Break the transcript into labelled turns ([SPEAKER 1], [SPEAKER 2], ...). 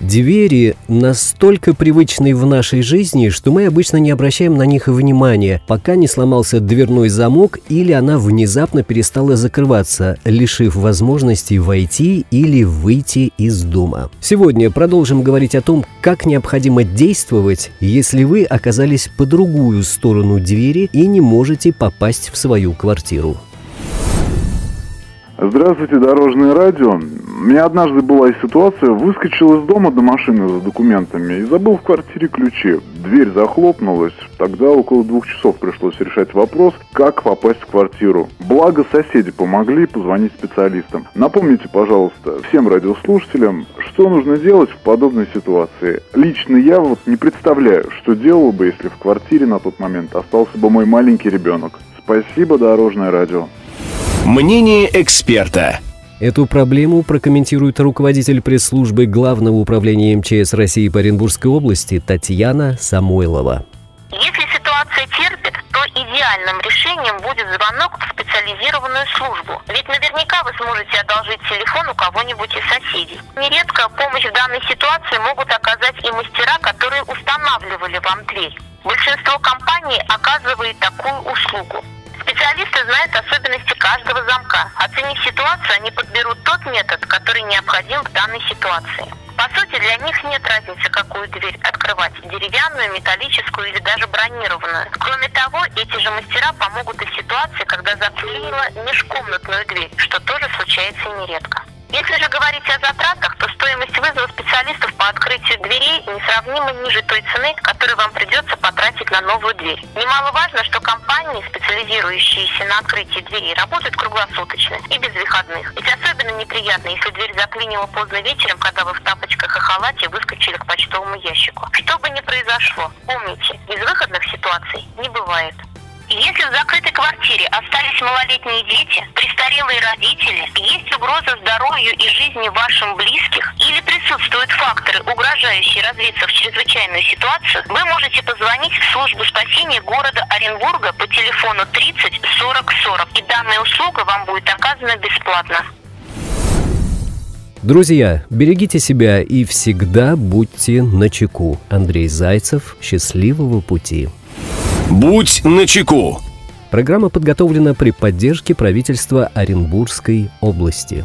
[SPEAKER 1] Двери настолько привычны в нашей жизни, что мы обычно не обращаем на них внимания, пока не сломался дверной замок или она внезапно перестала закрываться, лишив возможности войти или выйти из дома. Сегодня продолжим говорить о том, как необходимо действовать, если вы оказались по другую сторону двери и не можете попасть в свою квартиру.
[SPEAKER 2] Здравствуйте, Дорожное радио. У меня однажды была ситуация, выскочил из дома до машины за документами и забыл в квартире ключи. Дверь захлопнулась. Тогда около двух часов пришлось решать вопрос, как попасть в квартиру. Благо соседи помогли позвонить специалистам. Напомните, пожалуйста, всем радиослушателям, что нужно делать в подобной ситуации. Лично я вот не представляю, что делал бы, если в квартире на тот момент остался бы мой маленький ребенок. Спасибо, Дорожное радио.
[SPEAKER 3] Мнение эксперта.
[SPEAKER 1] Эту проблему прокомментирует руководитель пресс-службы Главного управления МЧС России по Оренбургской области Татьяна Самойлова.
[SPEAKER 4] Если ситуация терпит, то идеальным решением будет звонок в специализированную службу. Ведь наверняка вы сможете одолжить телефон у кого-нибудь из соседей. Нередко помощь в данной ситуации могут оказать и мастера, которые устанавливали вам дверь. Большинство компаний оказывает такую услугу. Специалисты знают особенности каждого замка. Оценив ситуацию, они подберут тот метод, который необходим в данной ситуации. По сути, для них нет разницы, какую дверь открывать – деревянную, металлическую или даже бронированную. Кроме того, эти же мастера помогут и в ситуации, когда заклинило межкомнатную дверь, что тоже случается нередко. Если же говорить о затратах, несравнимо ниже той цены, которую вам придется потратить на новую дверь. Немаловажно, что компании, специализирующиеся на открытии дверей, работают круглосуточно и без выходных. Ведь особенно неприятно, если дверь заклинила поздно вечером, когда вы в тапочках и халате выскочили к почтовому ящику. Что бы ни произошло, помните, безвыходных ситуаций не бывает. Если в закрытой квартире остались малолетние дети, престарелые родители, есть угроза здоровью и жизни вашим близких присутствуют факторы, угрожающие развиться в чрезвычайную ситуацию, вы можете позвонить в службу спасения города Оренбурга по телефону 30 40 40. И данная услуга вам будет оказана бесплатно.
[SPEAKER 1] Друзья, берегите себя и всегда будьте начеку. Андрей Зайцев. Счастливого пути.
[SPEAKER 3] Будь начеку.
[SPEAKER 1] Программа подготовлена при поддержке правительства Оренбургской области.